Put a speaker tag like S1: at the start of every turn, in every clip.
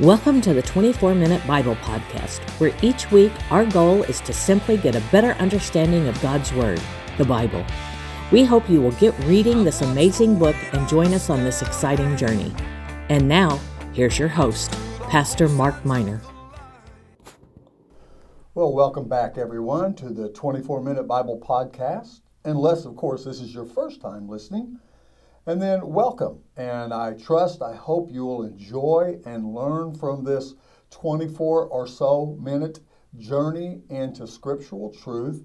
S1: Welcome to the 24 Minute Bible Podcast, where each week our goal is to simply get a better understanding of God's Word, the Bible. We hope you will get reading this amazing book and join us on this exciting journey. And now, here's your host, Pastor Mark Miner.
S2: Well, welcome back, everyone, to the 24 Minute Bible Podcast. Unless, of course, this is your first time listening. And then welcome. And I trust, I hope you will enjoy and learn from this 24 or so minute journey into scriptural truth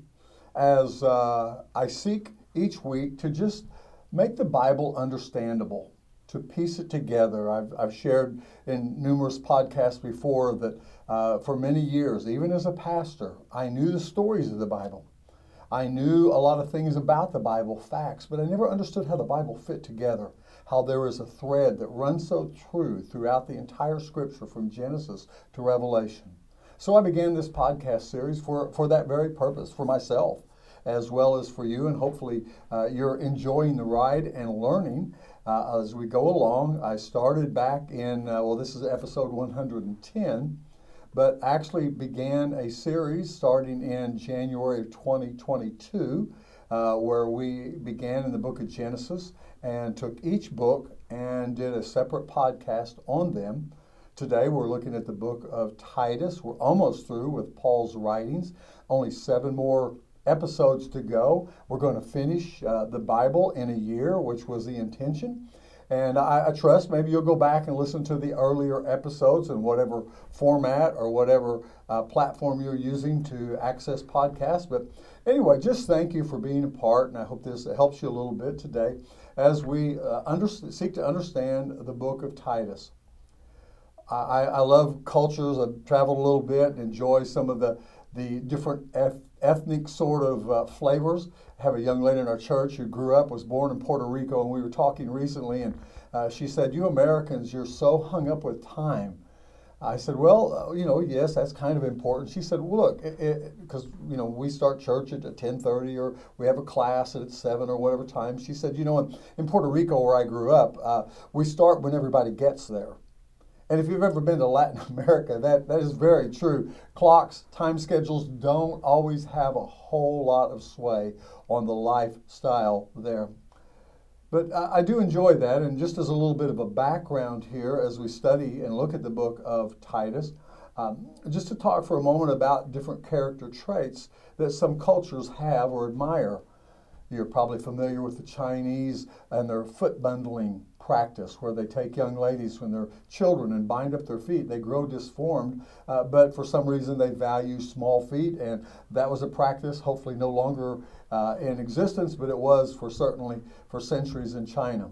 S2: as uh, I seek each week to just make the Bible understandable, to piece it together. I've, I've shared in numerous podcasts before that uh, for many years, even as a pastor, I knew the stories of the Bible. I knew a lot of things about the Bible, facts, but I never understood how the Bible fit together, how there is a thread that runs so true throughout the entire scripture from Genesis to Revelation. So I began this podcast series for, for that very purpose, for myself, as well as for you, and hopefully uh, you're enjoying the ride and learning uh, as we go along. I started back in, uh, well, this is episode 110 but actually began a series starting in January of 2022, uh, where we began in the book of Genesis and took each book and did a separate podcast on them. Today we're looking at the book of Titus. We're almost through with Paul's writings, only seven more episodes to go. We're going to finish uh, the Bible in a year, which was the intention. And I, I, trust maybe you'll go back and listen to the earlier episodes in whatever format or whatever uh, platform you're using to access podcasts. But anyway, just thank you for being a part, and I hope this helps you a little bit today as we uh, under, seek to understand the book of Titus. I, I love cultures. I've traveled a little bit and enjoy some of the, the different ethnic sort of uh, flavors. I have a young lady in our church who grew up, was born in Puerto Rico, and we were talking recently, and uh, she said, "You Americans, you're so hung up with time." I said, "Well, uh, you know, yes, that's kind of important." She said, well, "Look, because you know we start church at 10:30, or we have a class at seven or whatever time." She said, "You know, in, in Puerto Rico, where I grew up, uh, we start when everybody gets there." And if you've ever been to Latin America, that, that is very true. Clocks, time schedules don't always have a whole lot of sway on the lifestyle there. But I do enjoy that. And just as a little bit of a background here, as we study and look at the book of Titus, um, just to talk for a moment about different character traits that some cultures have or admire. You're probably familiar with the Chinese and their foot bundling practice where they take young ladies when they're children and bind up their feet. They grow disformed, uh, but for some reason they value small feet, and that was a practice, hopefully no longer uh, in existence, but it was for certainly for centuries in China.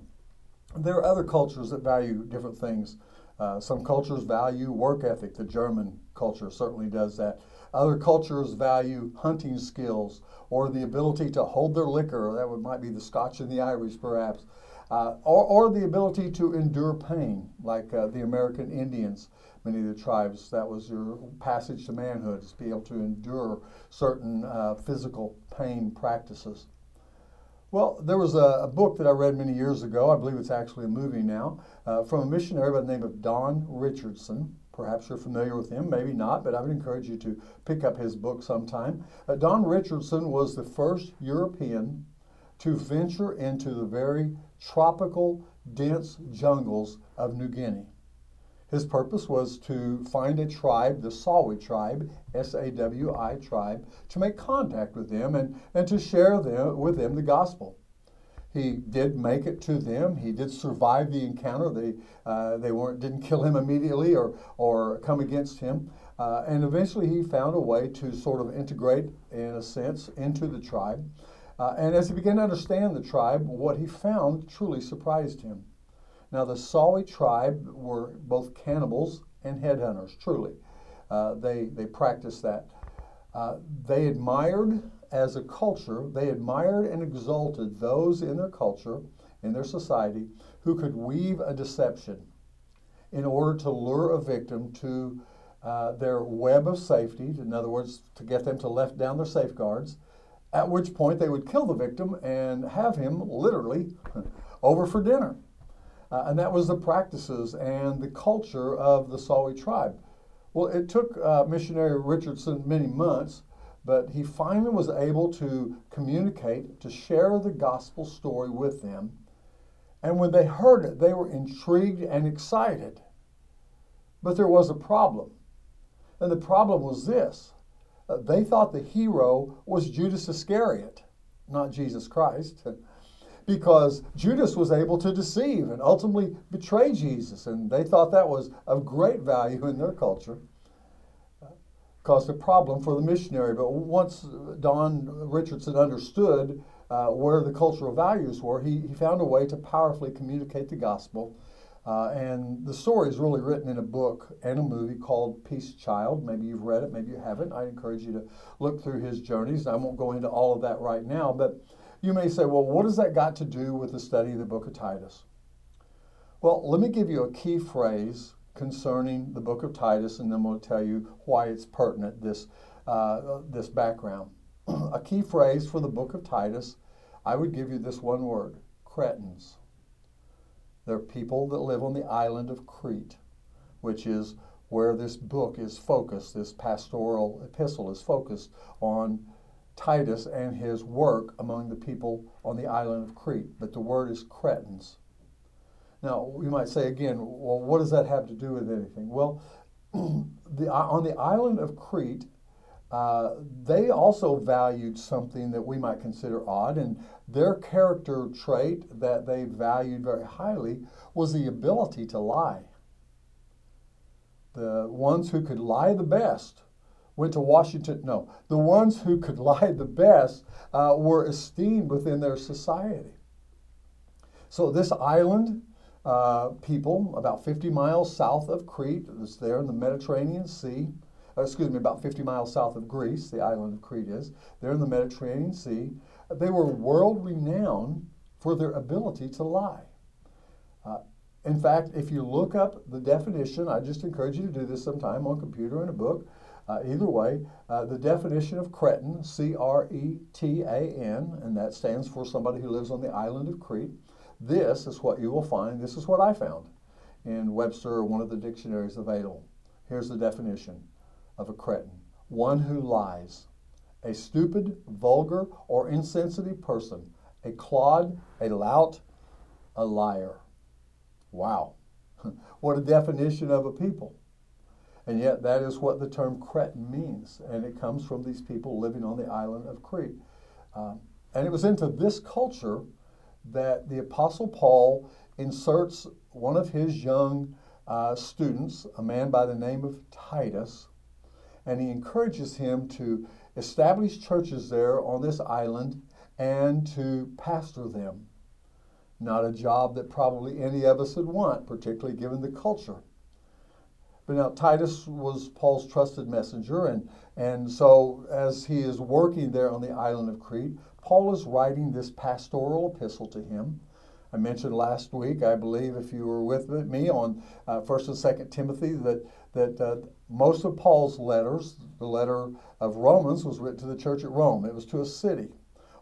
S2: There are other cultures that value different things. Uh, some cultures value work ethic. The German culture certainly does that. Other cultures value hunting skills or the ability to hold their liquor. That would, might be the Scotch and the Irish, perhaps uh, or, or the ability to endure pain, like uh, the American Indians, many of the tribes, that was your passage to manhood, to be able to endure certain uh, physical pain practices. Well, there was a, a, book that I read many years ago, I believe it's actually a movie now, uh, from a missionary by the name of Don Richardson. Perhaps you're familiar with him, maybe not, but I would encourage you to pick up his book sometime. Uh, Don Richardson was the first European to venture into the very tropical, dense jungles of New Guinea. His purpose was to find a tribe, the Sawi tribe, S A W I tribe, to make contact with them and, and to share them, with them the gospel. He did make it to them. He did survive the encounter. They, uh, they weren't, didn't kill him immediately or, or come against him. Uh, and eventually he found a way to sort of integrate, in a sense, into the tribe. Uh, and as he began to understand the tribe, what he found truly surprised him. Now, the Sawi tribe were both cannibals and headhunters, truly. Uh, they, they practiced that. Uh, they admired, as a culture, they admired and exalted those in their culture, in their society, who could weave a deception in order to lure a victim to uh, their web of safety, in other words, to get them to let down their safeguards, at which point they would kill the victim and have him literally over for dinner. Uh, and that was the practices and the culture of the Sawi tribe. Well, it took uh, missionary Richardson many months, but he finally was able to communicate, to share the gospel story with them. And when they heard it, they were intrigued and excited. But there was a problem. And the problem was this they thought the hero was Judas Iscariot, not Jesus Christ because Judas was able to deceive and ultimately betray Jesus, and they thought that was of great value in their culture. Caused a problem for the missionary, but once Don Richardson understood uh, where the cultural values were, he, he found a way to powerfully communicate the gospel. Uh, and the story is really written in a book and a movie called Peace Child. Maybe you've read it, maybe you haven't. I encourage you to look through his journeys. I won't go into all of that right now, but you may say, well, what has that got to do with the study of the book of Titus? Well, let me give you a key phrase concerning the book of Titus, and then we'll tell you why it's pertinent, this, uh, this background. a key phrase for the book of Titus, I would give you this one word Cretans. They're people that live on the island of Crete, which is where this book is focused, this pastoral epistle is focused on Titus and his work among the people on the island of Crete, but the word is Cretans. Now, you might say again, well, what does that have to do with anything? Well, the, on the island of Crete, uh, they also valued something that we might consider odd, and their character trait that they valued very highly was the ability to lie. The ones who could lie the best went to Washington. No, the ones who could lie the best uh, were esteemed within their society. So this island uh, people, about 50 miles south of Crete, it's there in the Mediterranean Sea. Uh, excuse me, about 50 miles south of Greece, the island of Crete is. They're in the Mediterranean Sea. They were world renowned for their ability to lie. Uh, in fact, if you look up the definition, I just encourage you to do this sometime on computer in a book. Uh, either way, uh, the definition of Cretan, C R E T A N, and that stands for somebody who lives on the island of Crete. This is what you will find. This is what I found in Webster or one of the dictionaries available. Here's the definition of a Cretan one who lies, a stupid, vulgar, or insensitive person, a clod, a lout, a liar. Wow. what a definition of a people. And yet, that is what the term Cretan means. And it comes from these people living on the island of Crete. Um, and it was into this culture that the Apostle Paul inserts one of his young uh, students, a man by the name of Titus, and he encourages him to establish churches there on this island and to pastor them. Not a job that probably any of us would want, particularly given the culture. But now Titus was Paul's trusted messenger, and, and so as he is working there on the island of Crete, Paul is writing this pastoral epistle to him. I mentioned last week, I believe, if you were with me on uh, First and Second Timothy, that that uh, most of Paul's letters, the letter of Romans, was written to the church at Rome. It was to a city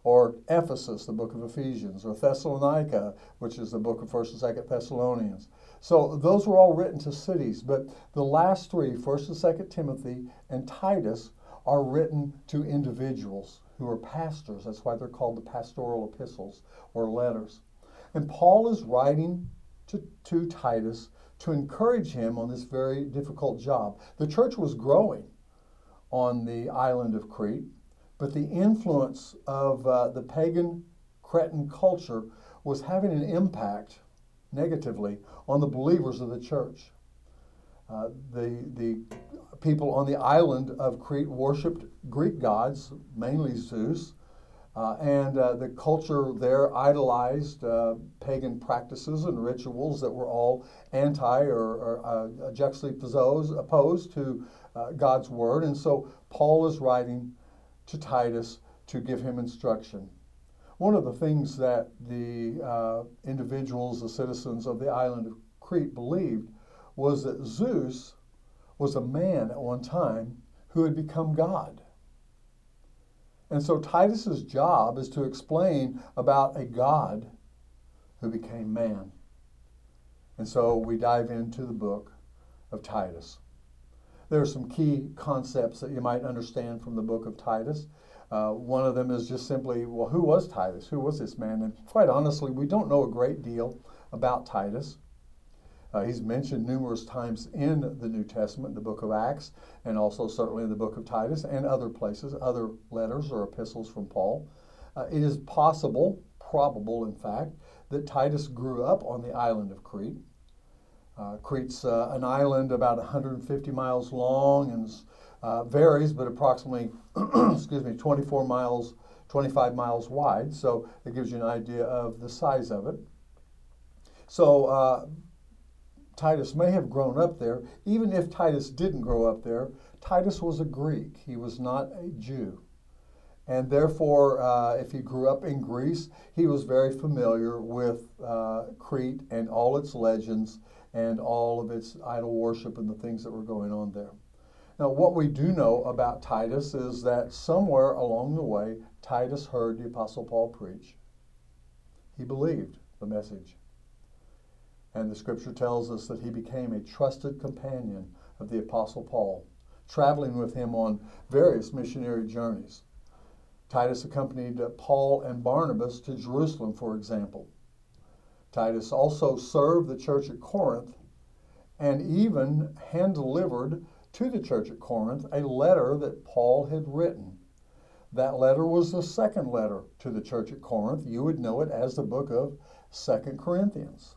S2: or Ephesus, the book of Ephesians, or Thessalonica, which is the book of 1st and 2nd Thessalonians. So those were all written to cities, but the last three, 1st and 2nd Timothy and Titus, are written to individuals who are pastors. That's why they're called the pastoral epistles or letters. And Paul is writing to, to Titus to encourage him on this very difficult job. The church was growing on the island of Crete. But the influence of uh, the pagan Cretan culture was having an impact negatively on the believers of the church. Uh, the, the people on the island of Crete worshiped Greek gods, mainly Zeus, and uh, the culture there idolized uh, pagan practices and rituals that were all anti or, or uh, juxtaposed opposed to uh, God's word. And so Paul is writing to Titus to give him instruction. One of the things that the uh, individuals, the citizens of the island of Crete believed was that Zeus was a man at one time who had become God. And so Titus's job is to explain about a God who became man. And so we dive into the book of Titus. There are some key concepts that you might understand from the book of Titus. Uh, one of them is just simply, well, who was Titus? Who was this man? And quite honestly, we don't know a great deal about Titus. Uh, he's mentioned numerous times in the New Testament, the book of Acts, and also certainly in the book of Titus and other places, other letters or epistles from Paul. Uh, it is possible, probable in fact, that Titus grew up on the island of Crete. Uh, Crete's uh, an island about 150 miles long and uh, varies, but approximately, excuse me, 24 miles, 25 miles wide. So it gives you an idea of the size of it. So uh, Titus may have grown up there. Even if Titus didn't grow up there, Titus was a Greek. He was not a Jew. And therefore, uh, if he grew up in Greece, he was very familiar with uh, Crete and all its legends and all of its idol worship and the things that were going on there. Now, what we do know about Titus is that somewhere along the way, Titus heard the Apostle Paul preach. He believed the message. And the scripture tells us that he became a trusted companion of the Apostle Paul, traveling with him on various missionary journeys. Titus accompanied Paul and Barnabas to Jerusalem, for example. Titus also served the church at Corinth and even hand delivered to the church at Corinth a letter that Paul had written. That letter was the second letter to the church at Corinth. You would know it as the book of Second Corinthians.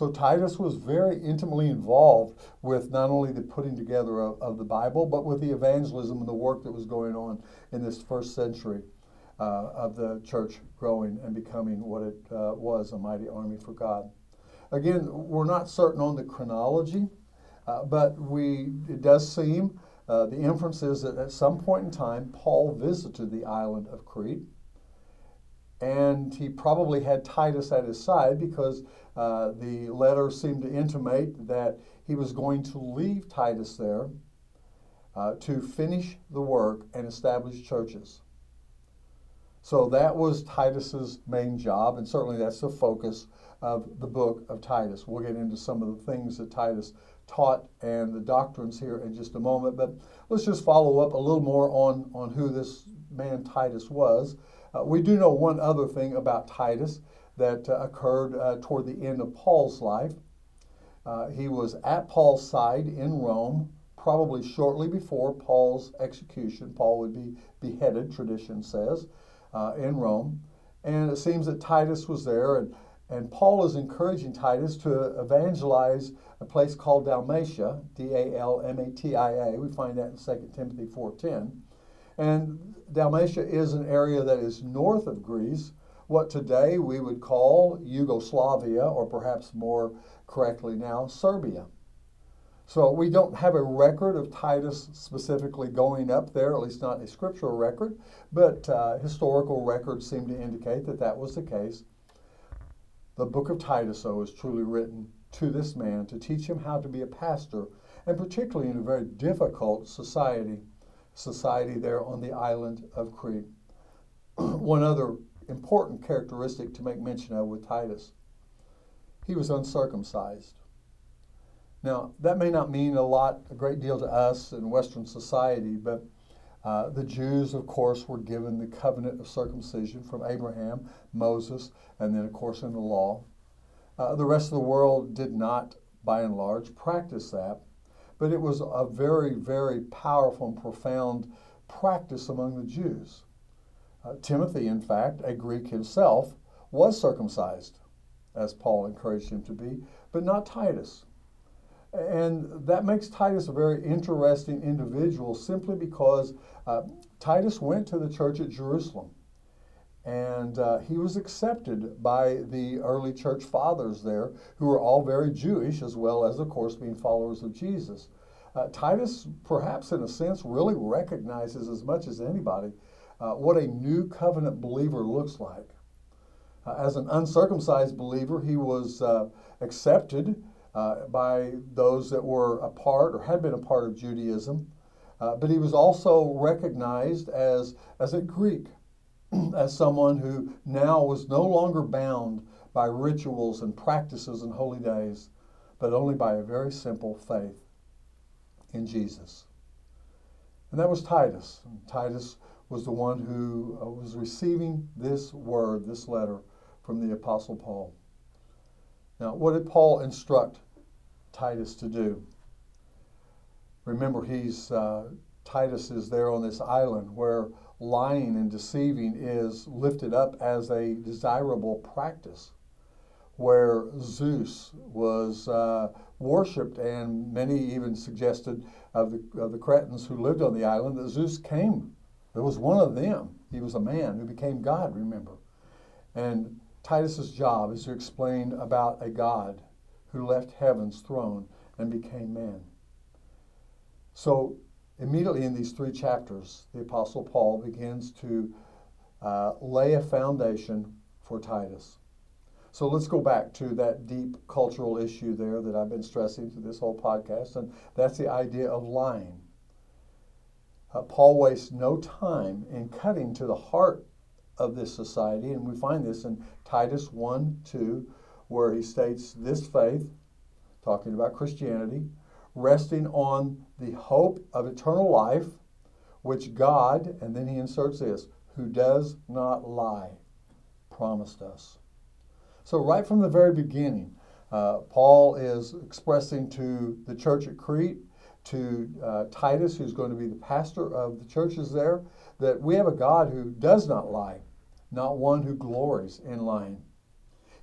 S2: So Titus was very intimately involved with not only the putting together of, of, the Bible, but with the evangelism and the work that was going on in this first century uh, of the church growing and becoming what it uh, was a mighty army for God. Again, we're not certain on the chronology, uh, but we it does seem uh, the inference is that at some point in time, Paul visited the island of Crete and he probably had Titus at his side because uh, the letter seemed to intimate that he was going to leave Titus there uh, to finish the work and establish churches. So that was Titus's main job, and certainly that's the focus of the book of Titus. We'll get into some of the things that Titus taught and the doctrines here in just a moment, but let's just follow up a little more on, on who this man Titus was. Uh, we do know one other thing about Titus that uh, occurred uh, toward the end of Paul's life. Uh, he was at Paul's side in Rome, probably shortly before Paul's execution. Paul would be beheaded, tradition says, uh, in Rome. And it seems that Titus was there, and, and Paul is encouraging Titus to evangelize a place called Dalmatia, D A L M A T I A. We find that in 2 Timothy 4.10. And Dalmatia is an area that is north of Greece, what today we would call Yugoslavia, or perhaps more correctly now, Serbia. So we don't have a record of Titus specifically going up there, at least not a scriptural record, but uh, historical records seem to indicate that that was the case. The book of Titus, though, is truly written to this man to teach him how to be a pastor, and particularly in a very difficult society society there on the island of Crete. One other important characteristic to make mention of with Titus he was uncircumcised. Now, that may not mean a lot, a great deal to us in Western society, but uh, the Jews, of course, were given the covenant of circumcision from Abraham, Moses, and then, of course, in the law. Uh, the rest of the world did not, by and large, practice that but it was a very, very powerful and profound practice among the Jews. Uh, Timothy, in fact, a Greek himself, was circumcised, as Paul encouraged him to be, but not Titus. And that makes Titus a very interesting individual simply because uh, Titus went to the church at Jerusalem. And uh, he was accepted by the early church fathers there, who were all very Jewish, as well as, of course, being followers of Jesus. Uh, Titus, perhaps in a sense, really recognizes as much as anybody uh, what a new covenant believer looks like. Uh, as an uncircumcised believer, he was uh, accepted uh, by those that were a part or had been a part of Judaism, but he was also recognized as, as a Greek as someone who now was no longer bound by rituals and practices and holy days, but only by a very simple faith in Jesus. And that was Titus. And Titus was the one who uh, was receiving this word, this letter from the Apostle Paul. Now, what did Paul instruct Titus to do? Remember, he's uh, Titus is there on this island where lying and deceiving is lifted up as a desirable practice, where Zeus was uh, worshipped, and many even suggested of the, of the Cretans who lived on the island that Zeus came. It was one of them. He was a man who became God, remember. And Titus's job is to explain about a God who left heaven's throne and became man. So, immediately in these three chapters, the Apostle Paul begins to uh, lay a foundation for Titus. So let's go back to that deep cultural issue there that I've been stressing through this whole podcast, and that's the idea of lying. Uh, Paul wastes no time in cutting to the heart of this society, and we find this in Titus 1 2, where he states this faith, talking about Christianity, resting on the hope of eternal life, which God, and then he inserts this, who does not lie, promised us. So, right from the very beginning, uh, Paul is expressing to the church at Crete, to uh, Titus, who's going to be the pastor of the churches there, that we have a God who does not lie, not one who glories in lying.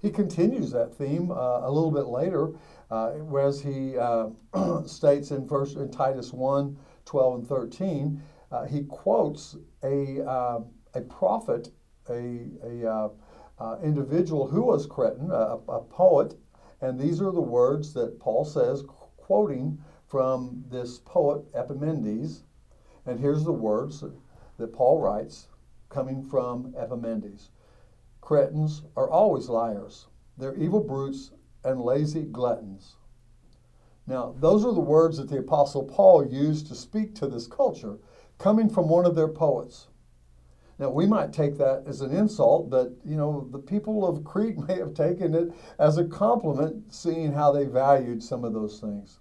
S2: He continues that theme uh, a little bit later, uh, as he uh, states in, first, in Titus 1 12 and 13. Uh, he quotes a, a prophet, a, a uh, individual who was Cretan, a, a, poet, and these are the words that Paul says, quoting from this poet Epimenides. And here's the words that Paul writes coming from Epimenides Cretans are always liars, they're evil brutes and lazy gluttons. Now, those are the words that the Apostle Paul used to speak to this culture, coming from one of their poets. Now, we might take that as an insult, but you know, the people of Crete may have taken it as a compliment, seeing how they valued some of those things.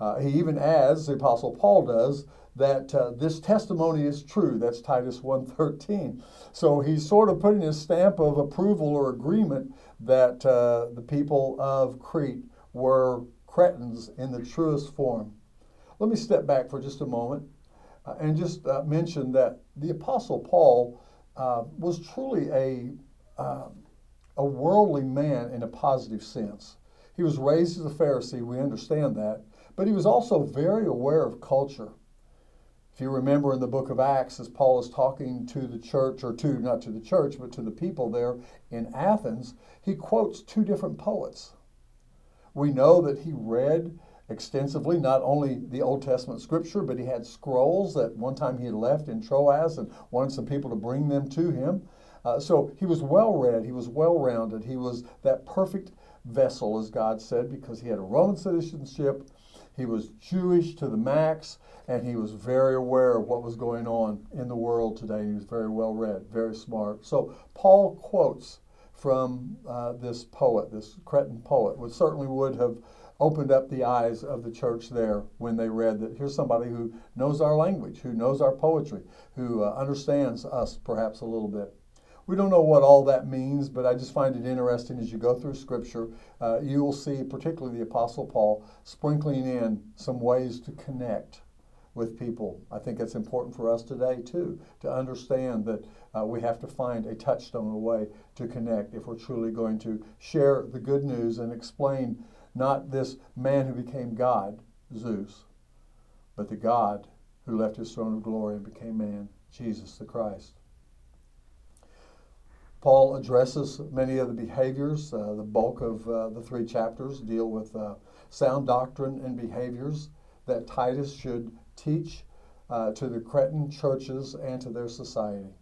S2: Uh, he even adds, the Apostle Paul does, that uh, this testimony is true. That's Titus 1.13. So he's sort of putting his stamp of approval or agreement that uh, the people of Crete were Cretans in the truest form. Let me step back for just a moment uh, and just uh, mention that the Apostle Paul uh, was truly a, uh, a worldly man in a positive sense. He was raised as a Pharisee, we understand that, but he was also very aware of culture. If you remember in the book of Acts, as Paul is talking to the church, or to, not to the church, but to the people there in Athens, he quotes two different poets. We know that he read extensively, not only the Old Testament scripture, but he had scrolls that one time he had left in Troas and wanted some people to bring them to him. Uh, so he was well read, he was well rounded, he was that perfect vessel, as God said, because he had a Roman citizenship, he was Jewish to the max, and he was very aware of what was going on in the world today. He was very well read, very smart. So Paul quotes from uh, this poet, this Cretan poet, which certainly would have opened up the eyes of the church there when they read that here's somebody who knows our language, who knows our poetry, who uh, understands us perhaps a little bit. We don't know what all that means, but I just find it interesting as you go through Scripture. Uh, you will see, particularly the Apostle Paul, sprinkling in some ways to connect with people. I think it's important for us today, too, to understand that uh, we have to find a touchstone, a way to connect if we're truly going to share the good news and explain not this man who became God, Zeus, but the God who left his throne of glory and became man, Jesus the Christ. Paul addresses many of the behaviors. Uh, the bulk of uh, the three chapters deal with uh, sound doctrine and behaviors that Titus should teach uh, to the Cretan churches and to their society.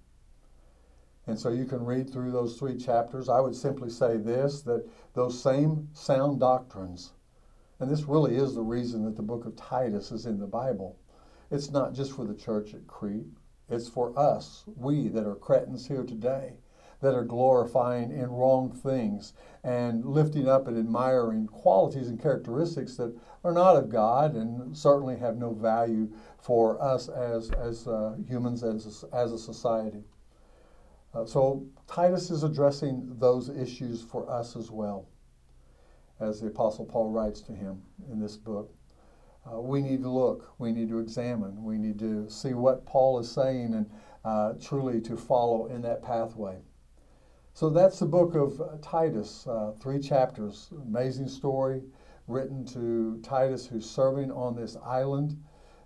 S2: And so you can read through those three chapters. I would simply say this that those same sound doctrines, and this really is the reason that the book of Titus is in the Bible. It's not just for the church at Crete, it's for us, we that are Cretans here today, that are glorifying in wrong things and lifting up and admiring qualities and characteristics that are not of God and certainly have no value for us as, as uh, humans, as as a society. Uh, so Titus is addressing those issues for us as well, as the Apostle Paul writes to him in this book. Uh, we need to look, we need to examine, we need to see what Paul is saying and uh, truly to follow in that pathway. So that's the book of uh, Titus, uh, three chapters. Amazing story written to Titus, who's serving on this island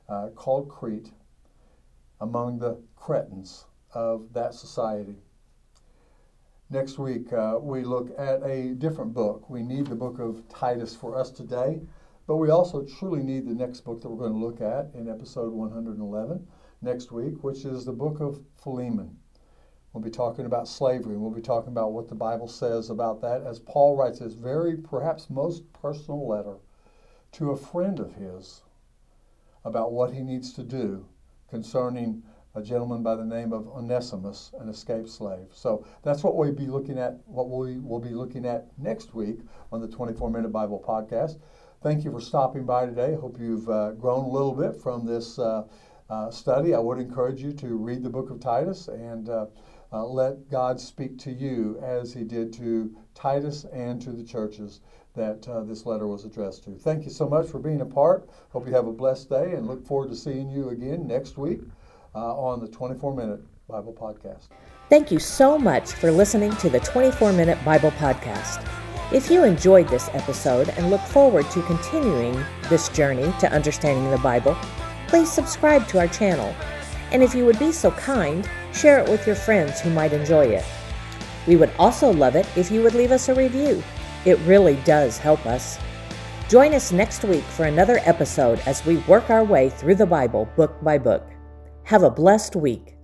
S2: uh, called Crete among the Cretans of that society. Next week, uh, we look at a different book. We need the book of Titus for us today, but we also truly need the next book that we're going to look at in episode 111 next week, which is the book of Philemon. We'll be talking about slavery, we'll be talking about what the Bible says about that as Paul writes his very, perhaps most personal letter to a friend of his about what he needs to do concerning a gentleman by the name of Onesimus, an escaped slave. So that's what we'll be looking at, what we will be looking at next week on the 24 Minute Bible Podcast. Thank you for stopping by today. Hope you've uh, grown a little bit from this uh, uh, study. I would encourage you to read the book of Titus and uh, uh, let God speak to you as he did to Titus and to the churches that uh, this letter was addressed to. Thank you so much for being a part. Hope you have a blessed day and look forward to seeing you again next week uh, on the 24 Minute Bible Podcast.
S1: Thank you so much for listening to the 24 Minute Bible Podcast. If you enjoyed this episode and look forward to continuing this journey to understanding the Bible, please subscribe to our channel. And if you would be so kind, share it with your friends who might enjoy it. We would also love it if you would leave us a review. It really does help us. Join us next week for another episode as we work our way through the Bible book by book. Have a blessed week.